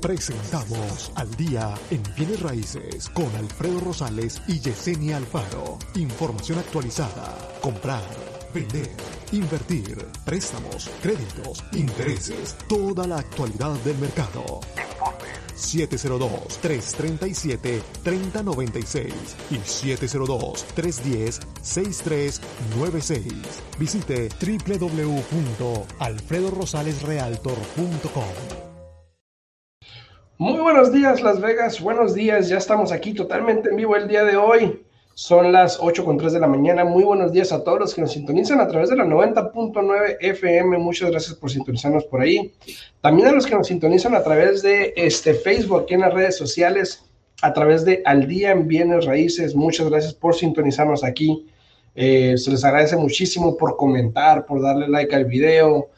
Presentamos al día en bienes raíces con Alfredo Rosales y Yesenia Alfaro. Información actualizada. Comprar, vender, invertir, préstamos, créditos, intereses, toda la actualidad del mercado. 702-337-3096 y 702-310-6396. Visite www.alfredorosalesrealtor.com. Muy buenos días Las Vegas, buenos días, ya estamos aquí totalmente en vivo el día de hoy. Son las 8 con 3 de la mañana. Muy buenos días a todos los que nos sintonizan a través de la 90.9 FM. Muchas gracias por sintonizarnos por ahí. También a los que nos sintonizan a través de este Facebook, aquí en las redes sociales, a través de Al Día en Bienes Raíces. Muchas gracias por sintonizarnos aquí. Eh, se les agradece muchísimo por comentar, por darle like al video,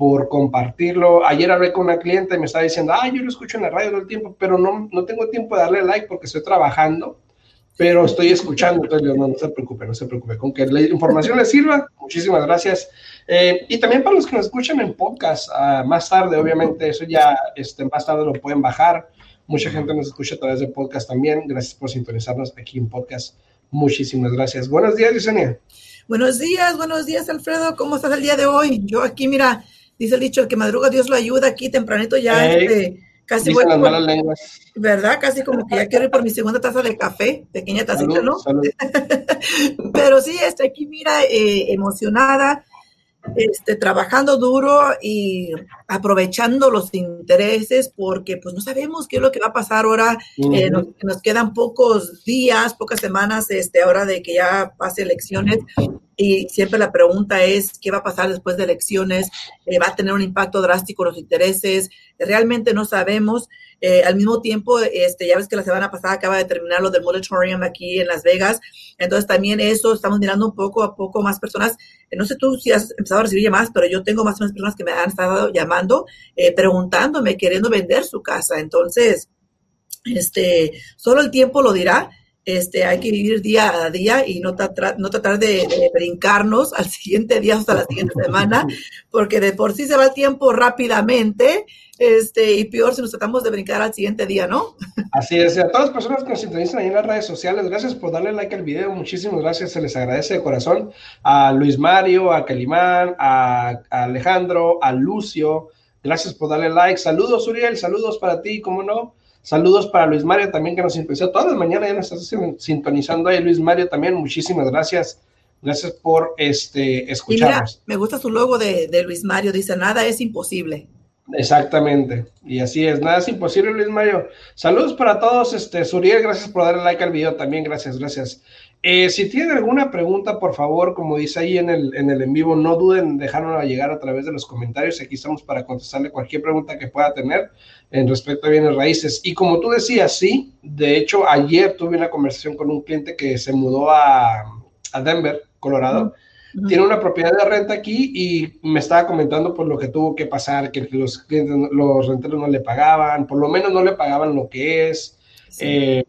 por compartirlo. Ayer hablé con una cliente y me estaba diciendo, ah, yo lo escucho en la radio todo el tiempo, pero no, no tengo tiempo de darle like porque estoy trabajando pero estoy escuchando, entonces no, no se preocupe, no se preocupe, con que la información les sirva, muchísimas gracias. Eh, y también para los que nos escuchan en podcast, uh, más tarde, obviamente, eso ya este, más tarde lo pueden bajar. Mucha gente nos escucha a través de podcast también. Gracias por sintonizarnos aquí en podcast. Muchísimas gracias. Buenos días, Yesenia. Buenos días, buenos días, Alfredo. ¿Cómo estás el día de hoy? Yo aquí, mira, dice el dicho, el que madruga Dios lo ayuda aquí tempranito ya. Hey. Este, Casi voy lenguas. ¿Verdad? Casi como que ya quiero ir por mi segunda taza de café, pequeña tacita, salud, ¿no? Salud. Pero sí, estoy aquí, mira, eh, emocionada, este, trabajando duro y aprovechando los intereses porque pues no sabemos qué es lo que va a pasar ahora. Uh -huh. eh, nos, nos, quedan pocos días, pocas semanas, este, ahora de que ya pase elecciones y siempre la pregunta es qué va a pasar después de elecciones, eh, va a tener un impacto drástico los intereses, realmente no sabemos. Eh, al mismo tiempo, este, ya ves que la semana pasada acaba de terminar lo del moratorium aquí en Las Vegas, entonces también eso, estamos mirando un poco a poco más personas, eh, no sé tú si has empezado a recibir llamadas, pero yo tengo más o menos personas que me han estado llamando, eh, preguntándome, queriendo vender su casa, entonces, este, solo el tiempo lo dirá, este, hay que vivir día a día y no, tratar, no tratar de, brincarnos al siguiente día hasta la siguiente semana, porque de por sí se va el tiempo rápidamente, este, y peor si nos tratamos de brincar al siguiente día, ¿no? Así es, a todas las personas que nos sintonizan ahí en las redes sociales, gracias por darle like al video, muchísimas gracias, se les agradece de corazón a Luis Mario, a Calimán, a, a Alejandro, a Lucio, gracias por darle like, saludos Uriel, saludos para ti, ¿cómo no? Saludos para Luis Mario también que nos sintonizó todas las mañanas, ya nos está sintonizando ahí Luis Mario también, muchísimas gracias. Gracias por este, escucharnos. Mira, me gusta su logo de, de, Luis Mario, dice, nada es imposible. Exactamente, y así es, nada es imposible Luis Mario. Saludos para todos, este, Suriel, gracias por darle like al video también, gracias, gracias. Eh, si tienen alguna pregunta, por favor, como dice ahí en el, en el en vivo, no duden en llegar a través de los comentarios. Aquí estamos para contestarle cualquier pregunta que pueda tener en respecto a bienes raíces. Y como tú decías, sí, de hecho, ayer tuve una conversación con un cliente que se mudó a, a Denver, Colorado. Uh -huh. Tiene una propiedad de renta aquí y me estaba comentando por lo que tuvo que pasar, que los clientes, los renteros no le pagaban, por lo menos no le pagaban lo que es. Sí. Eh,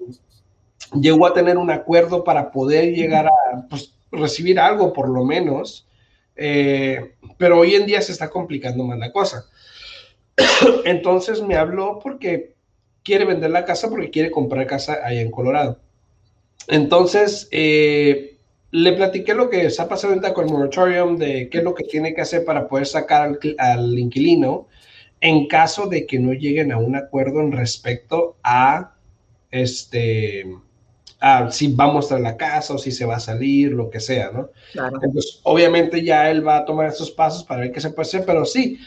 llegó a tener un acuerdo para poder llegar a pues, recibir algo por lo menos, eh, pero hoy en día se está complicando más la cosa. Entonces me habló porque quiere vender la casa porque quiere comprar casa allá en Colorado. Entonces eh, le platiqué lo que está pasando ahorita con el moratorium, de qué es lo que tiene que hacer para poder sacar al, al inquilino en caso de que no lleguen a un acuerdo en respecto a este a si va a mostrar la casa o si se va a salir, lo que sea, ¿no? Claro. Entonces, obviamente ya él va a tomar esos pasos para ver qué se puede hacer, pero sí,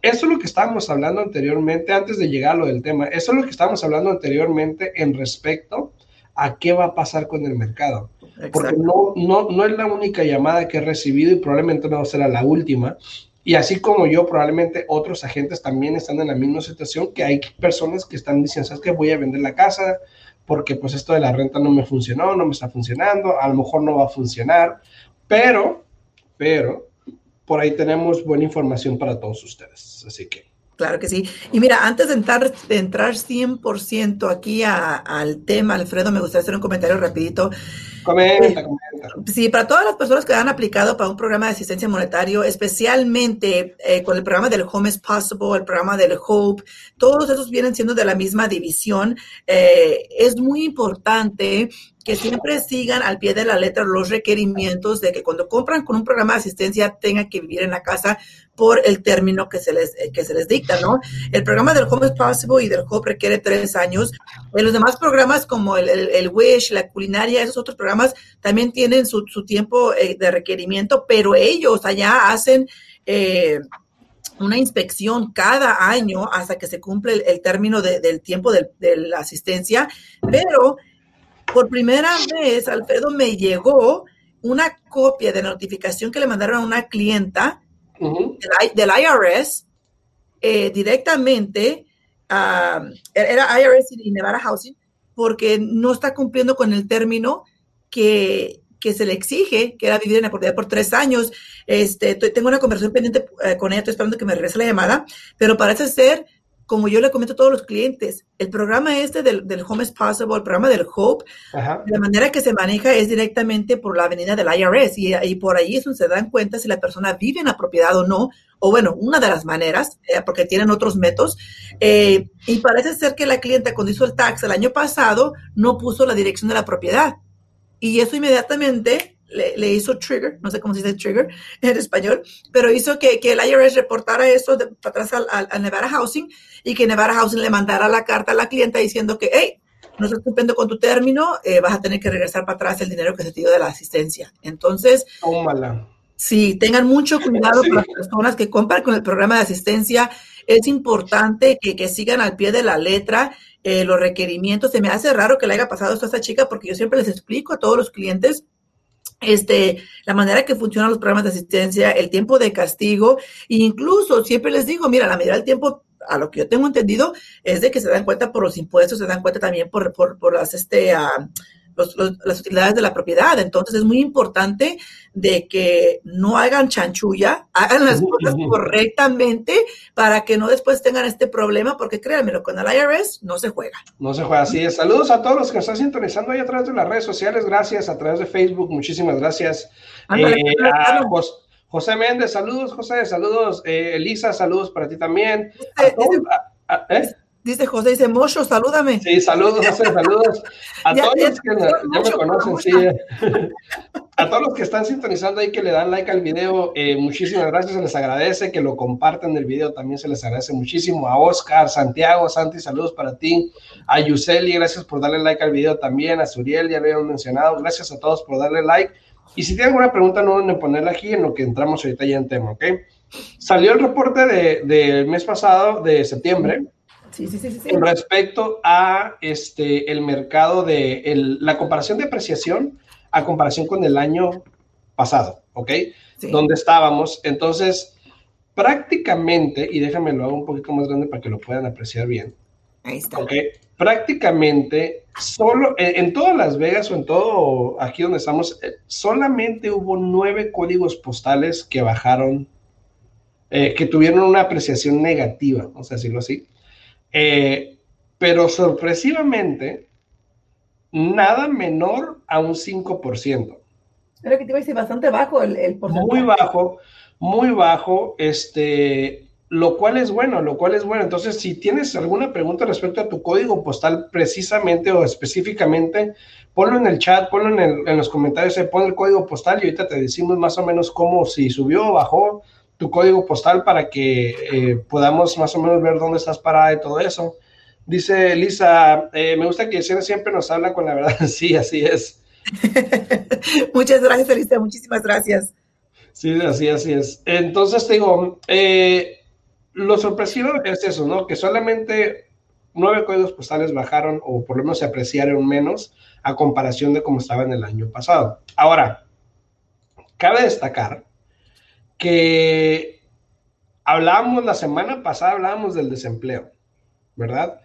eso es lo que estábamos hablando anteriormente, antes de llegar a lo del tema, eso es lo que estábamos hablando anteriormente en respecto a qué va a pasar con el mercado. Exacto. Porque no, no, no es la única llamada que he recibido y probablemente no será la última. Y así como yo, probablemente otros agentes también están en la misma situación, que hay personas que están diciendo, ¿sabes qué? Voy a vender la casa, porque pues esto de la renta no me funcionó, no me está funcionando, a lo mejor no va a funcionar, pero, pero, por ahí tenemos buena información para todos ustedes, así que. Claro que sí. Y mira, antes de entrar, de entrar 100% aquí a, al tema, Alfredo, me gustaría hacer un comentario rapidito. Comenta, comenta. Sí, para todas las personas que han aplicado para un programa de asistencia monetario, especialmente eh, con el programa del Home is Possible, el programa del Hope, todos esos vienen siendo de la misma división. Eh, es muy importante que siempre sigan al pie de la letra los requerimientos de que cuando compran con un programa de asistencia tengan que vivir en la casa por el término que se les, que se les dicta, ¿no? El programa del Home is Possible y del Hope requiere tres años. En los demás programas como el, el, Wish, la culinaria, esos otros programas también tienen su, su tiempo eh, de requerimiento, pero ellos allá hacen... Eh, una inspección cada año hasta que se cumple el, término del tiempo de, de, la asistencia, pero por primera vez, Alfredo, me llegó una copia de notificación que le mandaron a una clienta del, IRS eh, directamente, era IRS y Nevada Housing, porque no está cumpliendo con el término que, se le exige, que era vivir en la propiedad por tres años. Este, tengo una conversación pendiente eh, con ella, estoy esperando que me regrese la llamada, pero parece ser como yo le comento a todos los clientes, el programa este del, Home is Possible, el programa del Hope, la manera que se maneja es directamente por la avenida del IRS y, por ahí es donde se dan cuenta si la persona vive en la propiedad o no, o bueno, una de las maneras, eh, porque tienen otros métodos. Eh, y parece ser que la clienta cuando hizo el tax el año pasado no puso la dirección de la propiedad. Y eso inmediatamente le, hizo trigger, no sé cómo se dice trigger en español, pero hizo que, que el IRS reportara eso de, para atrás al, Nevada Housing y que Nevada Housing le mandara la carta a la clienta diciendo que, hey, no estás cumpliendo con tu término, eh, vas a tener que regresar para atrás el dinero que se te dio de la asistencia. Entonces, Tómala. sí, tengan mucho cuidado con las personas que compran con el programa de asistencia. Es importante que, que sigan al pie de la letra eh, los requerimientos. Se me hace raro que le haya pasado esto a esta chica porque yo siempre les explico a todos los clientes este, la manera que funcionan los programas de asistencia, el tiempo de castigo, e incluso siempre les digo, mira, la medida del tiempo, a lo que yo tengo entendido, es de que se dan cuenta por los impuestos, se dan cuenta también por, por, por las, este, uh, las utilidades de la propiedad. Entonces es muy importante de que no hagan chanchulla, hagan las cosas correctamente para que no después tengan este problema, porque créanmelo, con el IRS no se juega. No se juega, así es. Saludos a todos los que están sintonizando ahí a través de las redes sociales, gracias, a través de Facebook, muchísimas gracias. Eh, José Méndez, saludos, José, saludos. Eh, Elisa, saludos para ti también. ¿eh? Dice José, dice Mocho, salúdame. Sí, saludos, José, saludos. A todos los que ya me conocen, sí. A todos los que están sintonizando ahí, que le dan like al video, eh, muchísimas gracias, se les agradece, que lo compartan el video, también se les agradece muchísimo. A Oscar, Santiago, Santi, saludos para ti. A Yuseli, gracias por darle like al video también. A Suriel, ya lo habían mencionado, gracias a todos por darle like. Y si tienen alguna pregunta, no deben ponerla aquí en lo que entramos ahorita ya en tema, ¿ok? Salió el reporte del de, mes pasado, de septiembre. Sí, sí, sí, sí, Respecto a este, el mercado de la comparación de apreciación a comparación con el año pasado, ¿ok? Donde estábamos. Entonces, prácticamente, y déjame lo hago un poquito más grande para que lo puedan apreciar bien. Ahí está. ¿ok? Prácticamente, solo en, todas Las Vegas o en todo aquí donde estamos, eh, solamente hubo nueve códigos postales que bajaron, eh, que tuvieron una apreciación negativa, vamos a decirlo así. Eh, pero sorpresivamente, nada menor a un 5%. Pero que te iba a decir bastante bajo el, el porcentaje. Muy bajo, muy bajo, este, lo cual es bueno, lo cual es bueno. Entonces, si tienes alguna pregunta respecto a tu código postal precisamente o específicamente, ponlo en el chat, ponlo en, los comentarios, se pon el código postal y ahorita te decimos más o menos cómo, si subió o bajó tu código postal para que eh, podamos más o menos ver dónde estás parada y todo eso. Dice Lisa, eh, me gusta que siempre nos habla con la verdad. sí, así es. Muchas gracias, Lisa. Muchísimas gracias. Sí, así, así es. Entonces te digo, eh, lo sorpresivo es eso, ¿no? Que solamente nueve códigos postales bajaron o por lo menos se apreciaron menos a comparación de cómo estaba en el año pasado. Ahora, cabe destacar que hablábamos la semana pasada, hablábamos del desempleo, ¿verdad?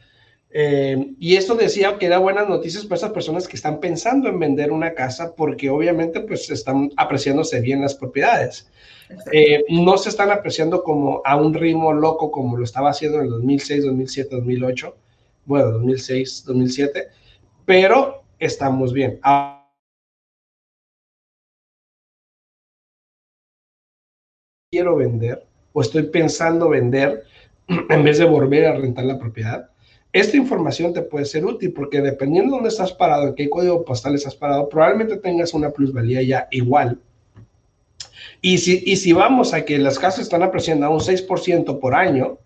Eh, y esto decía que era buenas noticias para esas personas que están pensando en vender una casa porque obviamente pues están apreciándose bien las propiedades. Eh, no se están apreciando como a un ritmo loco como lo estaba haciendo en el 2006, 2007, 2008, bueno, 2006, 2007, pero estamos bien. Quiero vender o estoy pensando vender en vez de volver a rentar la propiedad. Esta información te puede ser útil porque dependiendo de dónde estás parado, en qué código postal estás parado, probablemente tengas una plusvalía ya igual. Y si, y si vamos a que las casas están apreciando a un 6% por año,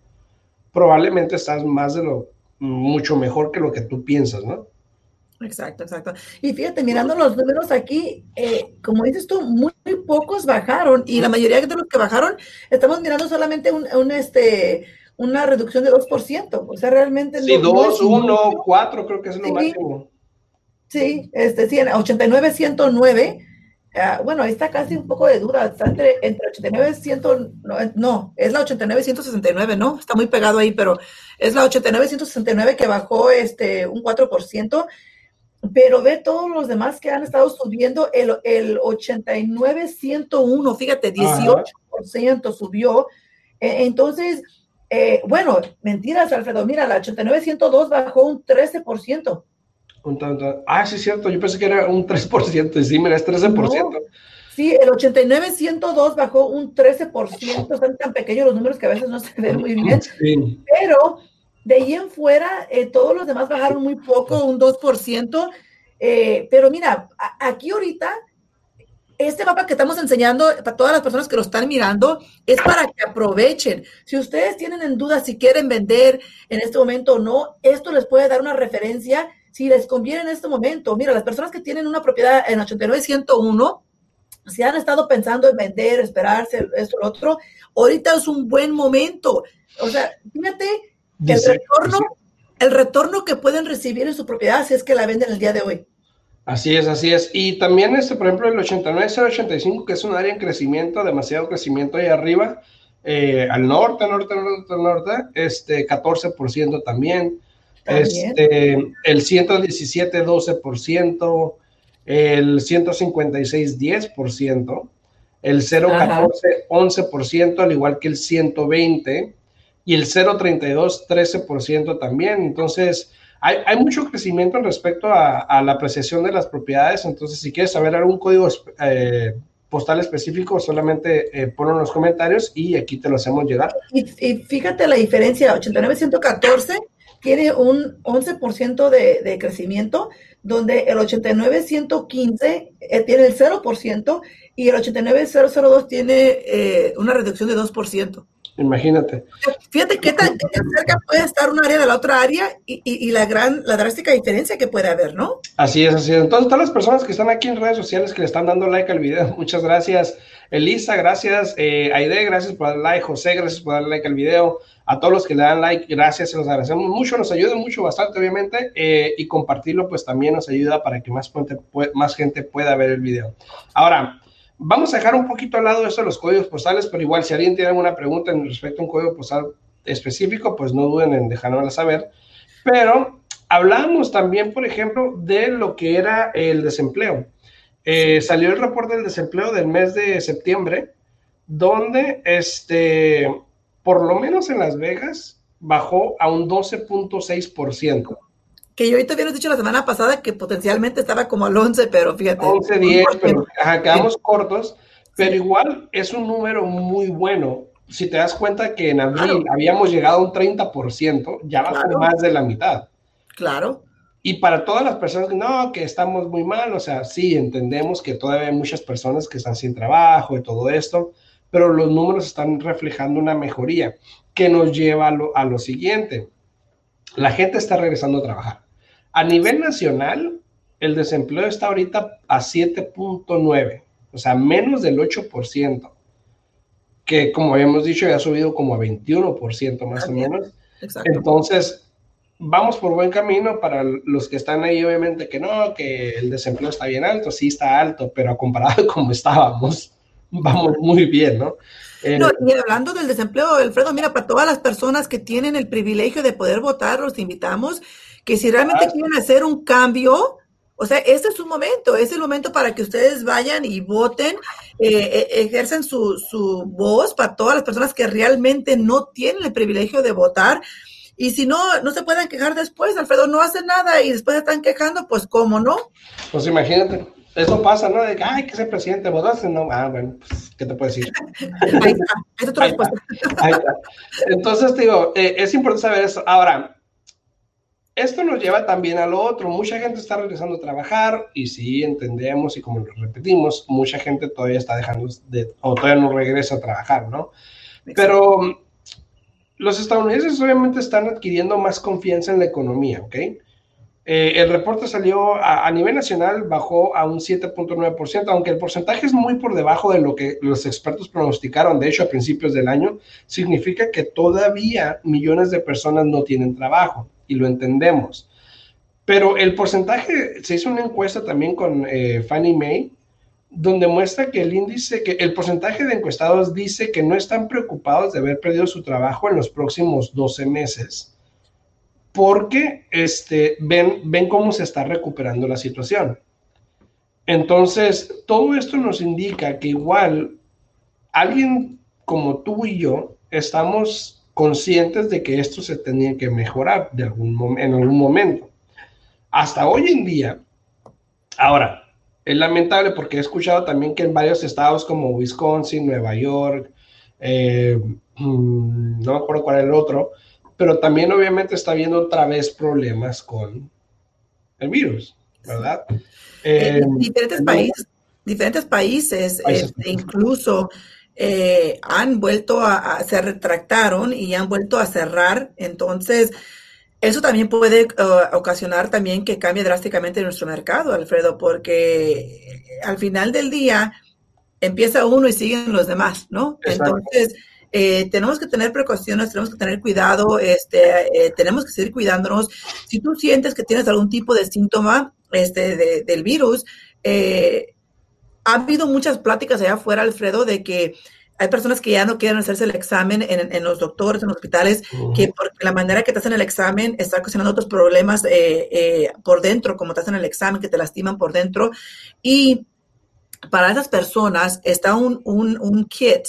probablemente estás más de lo mucho mejor que lo que tú piensas, ¿no? Exacto, exacto. Y fíjate, mirando los números aquí, eh, como dices tú, muy, pocos bajaron y la mayoría de los que bajaron, estamos mirando solamente un, este, una reducción de 2%. O sea, realmente... Sí, 2, 1, 4 creo que es lo máximo. Sí, este, sí, 89, 109. Uh, bueno, ahí está casi un poco de duda, está entre, entre 89 y 100, no, no, es la 89 169, ¿no? Está muy pegado ahí, pero es la 89 169 que bajó este un 4% pero ve todos los demás que han estado subiendo, el, el 89-101, fíjate, 18% subió. E, entonces, eh, bueno, mentiras, Alfredo, mira, la 89-102 bajó un 13%. Ah, sí, es cierto, yo pensé que era un 3%, sí, mira, es 13%. sí, el 89-102 bajó un 13%, son tan pequeños los números que a veces no se ven muy bien, pero de ahí en fuera, eh, todos los demás bajaron muy poco, un 2%. Eh, pero mira, aquí ahorita, este mapa que estamos enseñando para todas las personas que lo están mirando es para que aprovechen. Si ustedes tienen en duda si quieren vender en este momento o no, esto les puede dar una referencia si les conviene en este momento. Mira, las personas que tienen una propiedad en 89-101, si han estado pensando en vender, esperarse, esto, lo otro, ahorita es un buen momento. O sea, fíjate el retorno, el retorno que pueden recibir en su propiedad si es que la venden el día de hoy. Así es, así es. Y también, este, por ejemplo, el 89-085, que es un área en crecimiento, demasiado crecimiento ahí arriba, eh, al norte, norte, norte, norte, este, 14% también. Este, el 117, 12%, el 156, 10%, el 014, 11%, al igual que el 120, y el 0,32, 13% también. Entonces, hay, hay, mucho crecimiento en respecto a, la apreciación de las propiedades. Entonces, si quieres saber algún código eh, postal específico, solamente eh, ponlo en los comentarios y aquí te lo hacemos llegar. Y, fíjate la diferencia, 89,114 tiene un 11% de, de, crecimiento, donde el 89,115 eh, tiene el 0% y el 89,002 tiene una reducción de 2%. Imagínate. Fíjate qué tan, cerca puede estar un área de la otra área y, la gran, la drástica diferencia que puede haber, ¿no? Así es, así es. Entonces, todas las personas que están aquí en redes sociales que le están dando like al video, muchas gracias. Elisa, gracias. Eh, Aide, gracias por dar like. José, gracias por dar like al video. A todos los que le dan like, gracias, se los agradecemos mucho, nos ayuda mucho, bastante, obviamente, eh, y compartirlo, pues también nos ayuda para que más, más gente pueda ver el video. Ahora, Vamos a dejar un poquito al lado eso de los códigos postales, pero igual si alguien tiene alguna pregunta en respecto a un código postal específico, pues no duden en dejárnosla saber. Pero hablamos también, por ejemplo, de lo que era el desempleo. Eh, salió el reporte del desempleo del mes de septiembre, donde este, por lo menos en Las Vegas bajó a un 12.6% que yo ahorita habíamos dicho la semana pasada que potencialmente estaba como al 11, pero fíjate. 11, 10, pero quedamos cortos, pero igual es un número muy bueno. Si te das cuenta que en abril habíamos llegado a un 30%, ya va claro. más de la mitad. Claro. Y para todas las personas no, que estamos muy mal, o sea, sí, entendemos que todavía hay muchas personas que están sin trabajo y todo esto, pero los números están reflejando una mejoría que nos lleva a lo, a lo siguiente. La gente está regresando a trabajar. A nivel nacional, el desempleo está ahorita a 7.9, o sea, menos del 8%, que como hemos dicho ya ha subido como a 21% más o menos. Entonces, vamos por buen camino para los que están ahí, obviamente que no, que el desempleo está bien alto, sí está alto, pero comparado con estábamos, vamos muy bien, ¿no? Eh, no, y hablando del desempleo, Alfredo, mira, para todas las personas que tienen el privilegio de poder votar, los invitamos que si realmente quieren hacer un cambio, o sea, este es un momento, es el momento para que ustedes vayan y voten, eh, eh, ejercen su, su voz para todas las personas que realmente no tienen el privilegio de votar. Y si no, no se pueden quejar después, Alfredo, no hace nada y después están quejando, pues cómo no. Pues imagínate. Eso pasa, ¿no? De que, ay, que ese presidente, vos no, ah, bueno, pues, ¿qué te puedo decir? Ahí está, es tu respuesta. Ahí está. Entonces, digo, eh, es importante saber eso. Ahora, esto nos lleva también a lo otro. Mucha gente está regresando a trabajar y sí entendemos y como lo repetimos, mucha gente todavía está dejando de, o todavía no regresa a trabajar, ¿no? Pero los estadounidenses obviamente están adquiriendo más confianza en la economía, ¿ok? Eh, el reporte salió a, nivel nacional, bajó a un 7.9%, aunque el porcentaje es muy por debajo de lo que los expertos pronosticaron, de hecho, a principios del año, significa que todavía millones de personas no tienen trabajo, y lo entendemos. Pero el porcentaje, se hizo una encuesta también con eh, Fannie Mae, donde muestra que el índice, que el porcentaje de encuestados dice que no están preocupados de haber perdido su trabajo en los próximos 12 meses porque este, ven, ven cómo se está recuperando la situación. Entonces, todo esto nos indica que igual alguien como tú y yo estamos conscientes de que esto se tenía que mejorar de algún en algún momento. Hasta hoy en día, ahora, es lamentable porque he escuchado también que en varios estados como Wisconsin, Nueva York, eh, mm, no me acuerdo cuál es el otro, pero también obviamente está viendo otra vez problemas con el virus, ¿verdad? Eh, diferentes, países, diferentes países, este, incluso eh, han vuelto a, se retractaron y han vuelto a cerrar, entonces eso también puede uh, ocasionar también que cambie drásticamente nuestro mercado, Alfredo, porque al final del día empieza uno y siguen los demás, ¿no? Entonces eh, tenemos que tener precauciones, tenemos que tener cuidado, este, eh, tenemos que seguir cuidándonos. Si tú sientes que tienes algún tipo de síntoma este, del virus, eh, ha habido muchas pláticas allá afuera, Alfredo, de que hay personas que ya no quieren hacerse el examen en, los doctores, en los hospitales, que por la manera que te hacen el examen está ocasionando otros problemas por dentro, como te hacen el examen, que te lastiman por dentro. Y para esas personas está un, un, un kit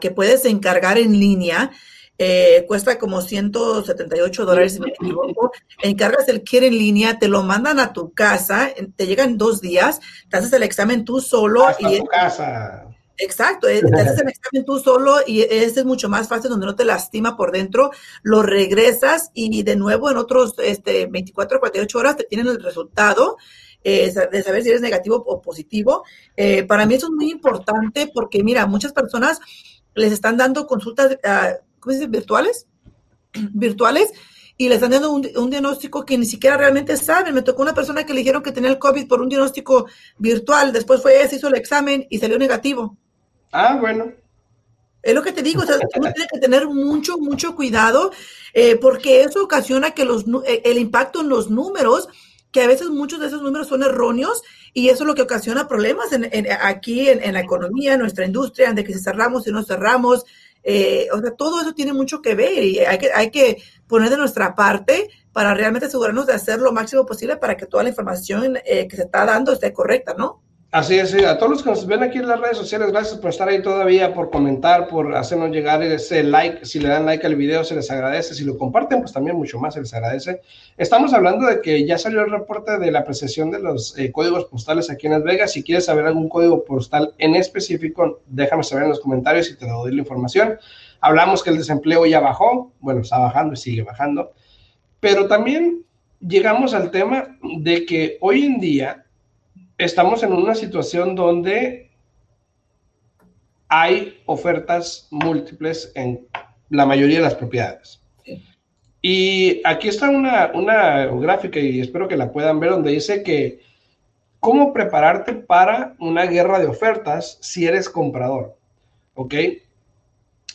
que puedes encargar en línea. Eh, cuesta como 178 dólares, si me equivoco. Encargas el kit en línea, te lo mandan a tu casa, te llegan dos días, te haces el examen tú solo. y tu casa. Exacto, eh, te haces el examen tú solo y este es mucho más fácil donde no te lastima por dentro, lo regresas y de nuevo en otros este, 24 o 48 horas te tienen el resultado eh, de saber si eres negativo o positivo. Eh, para mí eso es muy importante porque, mira, muchas personas les están dando consultas, uh, ¿cómo se dice? Virtuales, virtuales, y les están dando un, diagnóstico que ni siquiera realmente saben. Me tocó una persona que le dijeron que tenía el COVID por un diagnóstico virtual, después fue, se hizo el examen y salió negativo. Ah, bueno. Es lo que te digo, o sea, uno tiene que tener mucho, mucho cuidado, eh, porque eso ocasiona que los, el impacto en los números que a veces muchos de esos números son erróneos y eso es lo que ocasiona problemas en, aquí en, la economía, en nuestra industria, de que si cerramos y no cerramos. Eh, o sea, todo eso tiene mucho que ver y hay que, hay que poner de nuestra parte para realmente asegurarnos de hacer lo máximo posible para que toda la información eh, que se está dando esté correcta, ¿no? Así es, a todos los que nos ven aquí en las redes sociales, gracias por estar ahí todavía, por comentar, por hacernos llegar ese like. Si le dan like al video, se les agradece. Si lo comparten, pues también mucho más se les agradece. Estamos hablando de que ya salió el reporte de la apreciación de los eh, códigos postales aquí en Las Vegas. Si quieres saber algún código postal en específico, déjame saber en los comentarios y te doy la información. Hablamos que el desempleo ya bajó, bueno, está bajando y sigue bajando, pero también llegamos al tema de que hoy en día estamos en una situación donde hay ofertas múltiples en la mayoría de las propiedades. Y aquí está una, una gráfica y espero que la puedan ver donde dice que cómo prepararte para una guerra de ofertas si eres comprador. ¿Ok?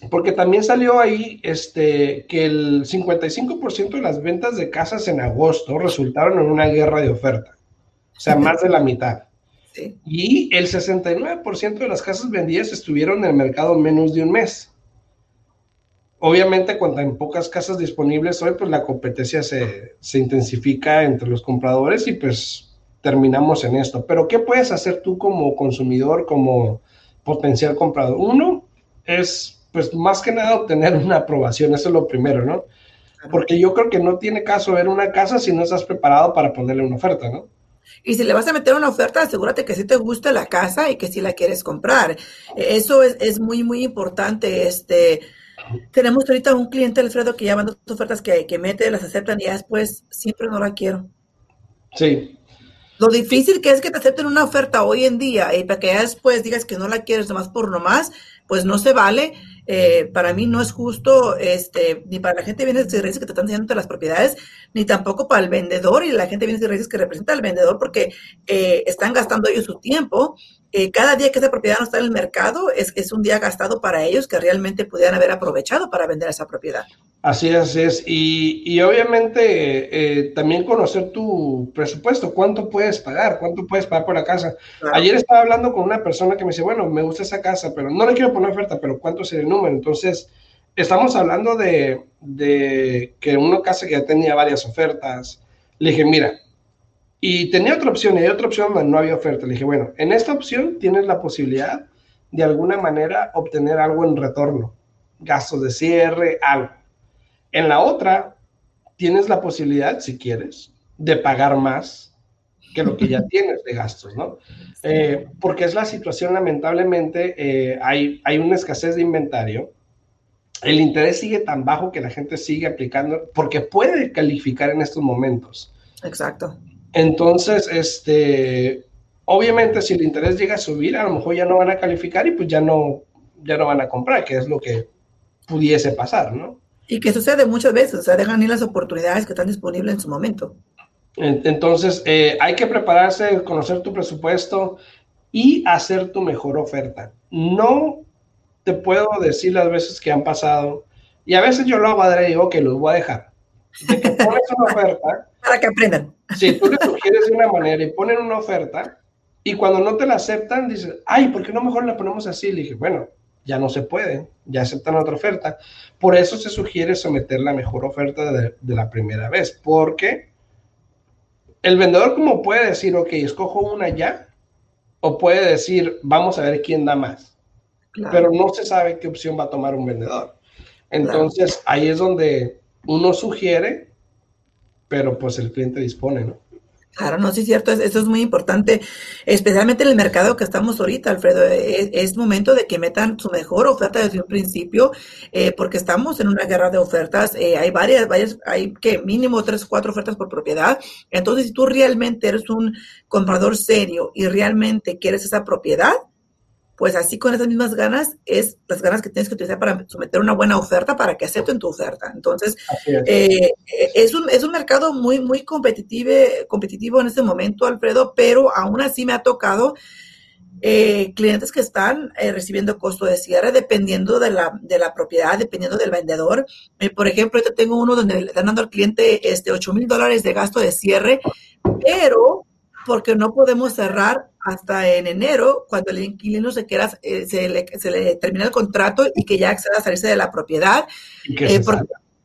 Porque también salió ahí este, que el 55% de las ventas de casas en agosto resultaron en una guerra de oferta. O sea, más de la mitad. Y el 69% de las casas vendidas estuvieron en el mercado menos de un mes. Obviamente, cuando hay pocas casas disponibles hoy, pues la competencia se, se intensifica entre los compradores y pues terminamos en esto. Pero, ¿qué puedes hacer tú como consumidor, como potencial comprador? Uno es, pues, más que nada obtener una aprobación, eso es lo primero, ¿no? Porque yo creo que no tiene caso ver una casa si no estás preparado para ponerle una oferta, ¿no? Y si le vas a meter una oferta, asegúrate que sí te gusta la casa y que sí la quieres comprar. Eso es, es muy, muy importante. Este, tenemos ahorita un cliente, Alfredo, que ya dos ofertas que, que mete, las aceptan y ya después siempre no la quiero. Sí. Lo difícil que es que te acepten una oferta hoy en día y para que ya después digas que no la quieres nomás por nomás, pues no se vale. Eh, para mí no es justo, este, ni para la gente de raíces que te están enseñando las propiedades, ni tampoco para el vendedor y la gente de raíces que representa al vendedor porque eh, están gastando ellos su tiempo eh, cada día que esa propiedad no está en el mercado es, es un día gastado para ellos que realmente pudieran haber aprovechado para vender esa propiedad. Así es, es. Y, y obviamente eh, también conocer tu presupuesto, cuánto puedes pagar, cuánto puedes pagar por la casa. Ayer estaba hablando con una persona que me dice, bueno, me gusta esa casa, pero no le quiero poner oferta, pero ¿cuánto sería el número? Entonces, estamos hablando de, de que una casa que ya tenía varias ofertas. Le dije, mira, y tenía otra opción, y hay otra opción donde no había oferta. Le dije, bueno, en esta opción tienes la posibilidad de alguna manera obtener algo en retorno, gastos de cierre, algo. En la otra, tienes la posibilidad, si quieres, de pagar más que lo que ya tienes de gastos, ¿no? Eh, porque es la situación, lamentablemente, eh, hay, hay una escasez de inventario, el interés sigue tan bajo que la gente sigue aplicando, porque puede calificar en estos momentos. Exacto. Entonces, este, obviamente si el interés llega a subir, a lo mejor ya no van a calificar y pues ya no, ya no van a comprar, que es lo que pudiese pasar, ¿no? Y que sucede muchas veces, o sea, dejan ir las oportunidades que están disponibles en su momento. Entonces, eh, hay que prepararse, conocer tu presupuesto y hacer tu mejor oferta. No te puedo decir las veces que han pasado, y a veces yo lo hago adrede y digo que los voy a dejar. De que pones una oferta para que aprendan. Sí, tú le sugieres de una manera y ponen una oferta y cuando no te la aceptan, dices, ay, ¿por qué no mejor la ponemos así? Le dije, bueno, ya no se puede, ya aceptan otra oferta. Por eso se sugiere someter la mejor oferta de, la primera vez, porque el vendedor como puede decir, ok, escojo una ya, o puede decir, vamos a ver quién da más. Pero no se sabe qué opción va a tomar un vendedor. Entonces, ahí es donde uno sugiere pero pues el cliente dispone, ¿no? Claro, no, sí es cierto, eso es muy importante, especialmente en el mercado que estamos ahorita, Alfredo. Es, momento de que metan su mejor oferta desde un principio, eh, porque estamos en una guerra de ofertas. Eh, hay varias, varias, hay que mínimo tres cuatro ofertas por propiedad. Entonces, si tú realmente eres un comprador serio y realmente quieres esa propiedad, pues así con esas mismas ganas es las ganas que tienes que utilizar para someter una buena oferta para que acepten tu oferta. Entonces, es. Eh, es, un, es un mercado muy, muy competitivo, competitivo en este momento, Alfredo, pero aún así me ha tocado eh, clientes que están eh, recibiendo costo de cierre dependiendo de la, de la propiedad, dependiendo del vendedor. por ejemplo, yo tengo uno donde le están dando al cliente este, 8 mil dólares de gasto de cierre, pero porque no podemos cerrar hasta en enero, cuando el inquilino se quiera, eh, se, le, se, le, termina el contrato y que ya acceda a salirse de la propiedad. Eh,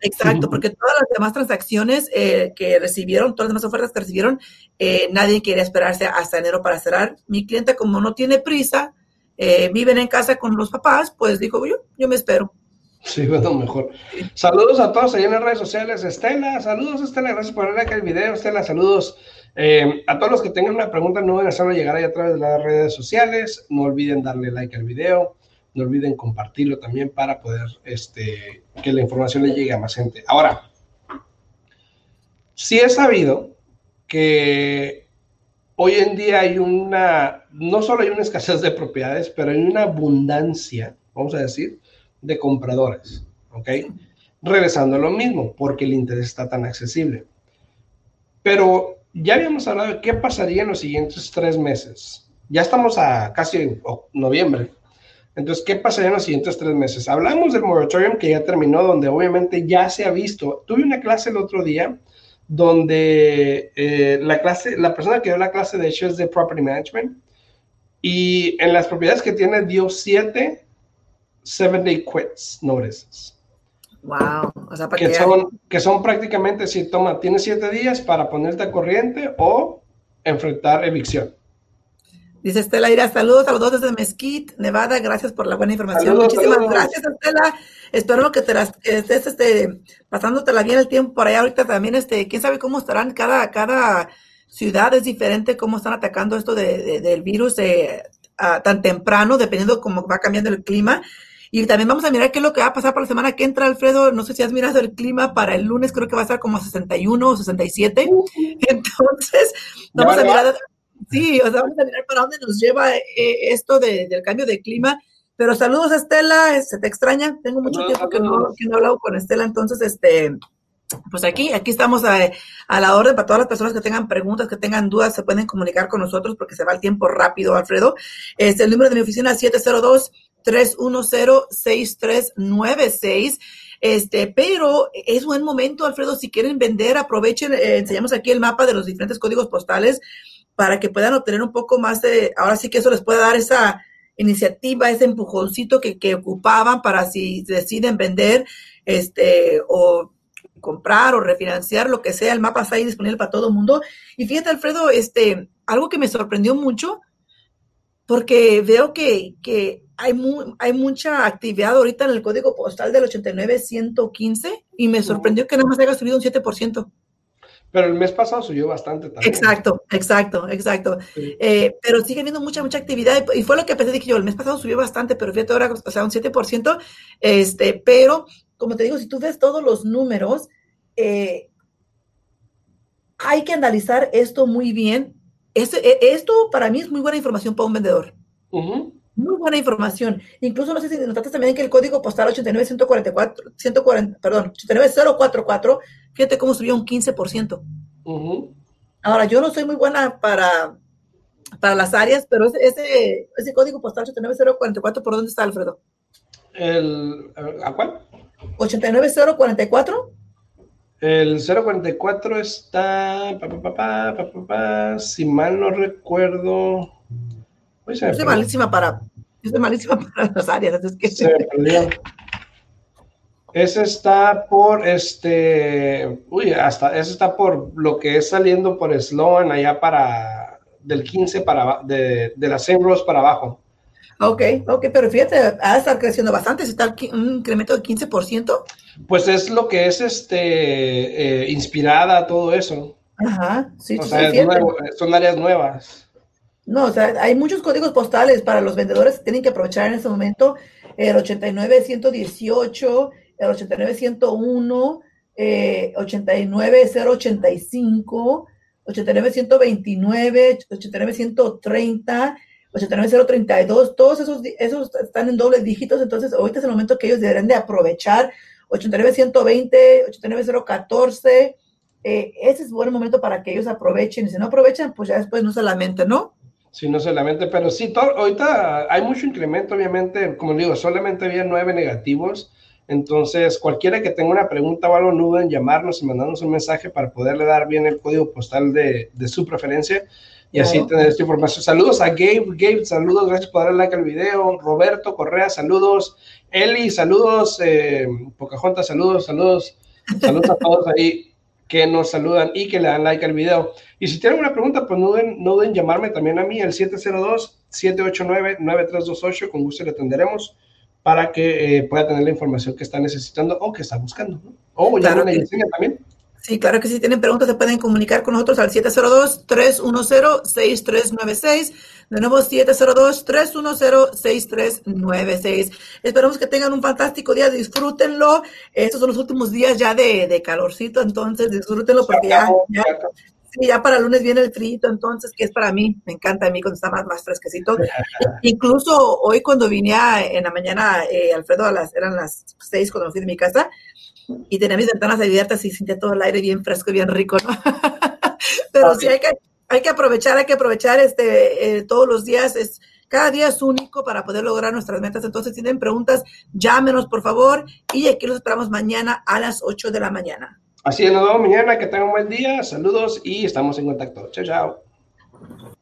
exacto, porque todas las demás transacciones eh, que recibieron, todas las demás ofertas que recibieron, nadie quiere esperarse hasta enero para cerrar. Mi cliente, como no tiene prisa, viven en casa con los papás, pues dijo yo, yo me espero. Sí, bueno, mejor. Saludos a todos ahí en las redes sociales. Estela, saludos Estela, gracias por ver acá el video. Estela, saludos. Eh, a todos los que tengan una pregunta, no deben hacerlo llegar ahí a través de las redes sociales. No olviden darle like al video. No olviden compartirlo también para poder este, que la información le llegue a más gente. Ahora, sí he sabido que hoy en día hay una, no solo hay una escasez de propiedades, pero hay una abundancia, vamos a decir, de compradores. ¿Ok? Regresando a lo mismo, porque el interés está tan accesible. Pero ya habíamos hablado de qué pasaría en los siguientes tres meses. Ya estamos a casi noviembre. Entonces, ¿qué pasaría en los siguientes tres meses? Hablamos del moratorium que ya terminó, donde obviamente ya se ha visto. Tuve una clase el otro día donde eh, la clase, la persona que dio la clase de hecho es de Property Management y en las propiedades que tiene dio siete seven day quits notices. Wow. O sea, que, son, que son prácticamente si toma, tienes siete días para ponerte a corriente o enfrentar evicción. Dice Estela Ira, saludos, saludos desde Mesquite, Nevada, gracias por la buena información. Muchísimas gracias, Estela. Espero que te las, estés este, pasándotela bien el tiempo por allá ahorita también, este, quién sabe cómo estarán cada, cada ciudad es diferente cómo están atacando esto del virus eh, tan temprano, dependiendo cómo va cambiando el clima. Y también vamos a mirar qué es lo que va a pasar para la semana que entra, Alfredo. No sé si has mirado el clima para el lunes, creo que va a estar como 61 o 67. Entonces, vamos a mirar, sí, o sea, vamos a mirar para dónde nos lleva eh, esto del cambio de clima. Pero saludos, Estela, se te extraña. Tengo mucho tiempo que no, que no he hablado con Estela, entonces, este, pues aquí, aquí estamos a, la orden para todas las personas que tengan preguntas, que tengan dudas, se pueden comunicar con nosotros porque se va el tiempo rápido, Alfredo. Este, el número de mi oficina es 702-310-6396. Este, pero es buen momento, Alfredo, si quieren vender, aprovechen, eh, enseñamos aquí el mapa de los diferentes códigos postales para que puedan obtener un poco más de, ahora sí que eso les puede dar esa iniciativa, ese empujoncito que, que ocupaban para si deciden vender, este, o comprar o refinanciar, lo que sea, el mapa está ahí disponible para todo el mundo. Y fíjate, Alfredo, este, algo que me sorprendió mucho, porque veo que, que hay, hay mucha actividad ahorita en el código postal del 89115 y me sorprendió que nada más haya subido un 7%. Pero el mes pasado subió bastante también. Exacto, exacto, exacto. Eh, pero sigue habiendo mucha, mucha actividad y, fue lo que pensé, dije yo, el mes pasado subió bastante, pero fíjate ahora, o sea, un 7%, este, pero como te digo, si tú ves todos los números, eh, hay que analizar esto muy bien. E, esto para mí es muy buena información para un vendedor. Muy buena información. Incluso no sé si notaste también que el código postal 89144, 140, perdón, 89044, fíjate cómo subió un 15%. Ahora, yo no soy muy buena para, para las áreas, pero ese, ese, código postal 89044, ¿por dónde está, Alfredo? El, ¿A cuál? 89044. El 044 está, si mal no recuerdo. Yo soy malísima para, yo soy malísima para las áreas, es que se Ese está por este, uy, hasta ese está por lo que es saliendo por Sloan allá para del 15 para de, de la Same Rose para abajo. Ok, ok, pero fíjate, ha de estar creciendo bastante, si está un incremento de 15%. Pues es lo que es este eh, inspirada todo eso. Ajá, sí, o sea, son áreas nuevas. No, o sea, hay muchos códigos postales para los vendedores que tienen que aprovechar en ese momento. El 89118, el 89101, eh, 89085, 89129, 89130 89032, todos esos, esos están en dobles dígitos, entonces ahorita es el momento que ellos deberán de aprovechar 89120, 89014, eh, ese es buen momento para que ellos aprovechen, y si no aprovechan, pues ya después no se lamenten, ¿no? Sí, no se lamenten, pero sí, ahorita hay mucho incremento, obviamente, como digo, solamente había nueve negativos, entonces cualquiera que tenga una pregunta o algo, no duden en llamarnos y mandarnos un mensaje para poderle dar bien el código postal de, de su preferencia y así tener esta información. Saludos a Gabe, Gabe, saludos, gracias por darle like al video. Roberto Correa, saludos. Eli, saludos. Eh, Pocahontas, saludos, saludos. Saludos a todos ahí que nos saludan y que le dan like al video. Y si tienen una pregunta, pues no duden, no duden llamarme también a mí, el 702-789-9328, con gusto le atenderemos para que eh, pueda tener la información que está necesitando o que está buscando. O ya claro también. Sí, claro que si tienen preguntas se pueden comunicar con nosotros al 702-310-6396. De nuevo, 702-310-6396. Esperamos que tengan un fantástico día, disfrútenlo. Estos son los últimos días ya de, calorcito, entonces disfrútenlo porque ya, ya, para el lunes viene el frío, entonces, que es para mí, me encanta a mí cuando está más, más fresquecito. Incluso hoy cuando vine en la mañana, eh, Alfredo, a las, eran las 6 cuando fui de mi casa, y tenía mis ventanas abiertas y sentía todo el aire bien fresco y bien rico, ¿no? Pero sí hay que, hay que aprovechar, hay que aprovechar este, eh, todos los días, es, cada día es único para poder lograr nuestras metas. Entonces, si tienen preguntas, llámenos por favor y aquí los esperamos mañana a las 8 de la mañana. Así es, nos vemos mañana, que tengan un buen día, saludos y estamos en contacto. Chao, chao.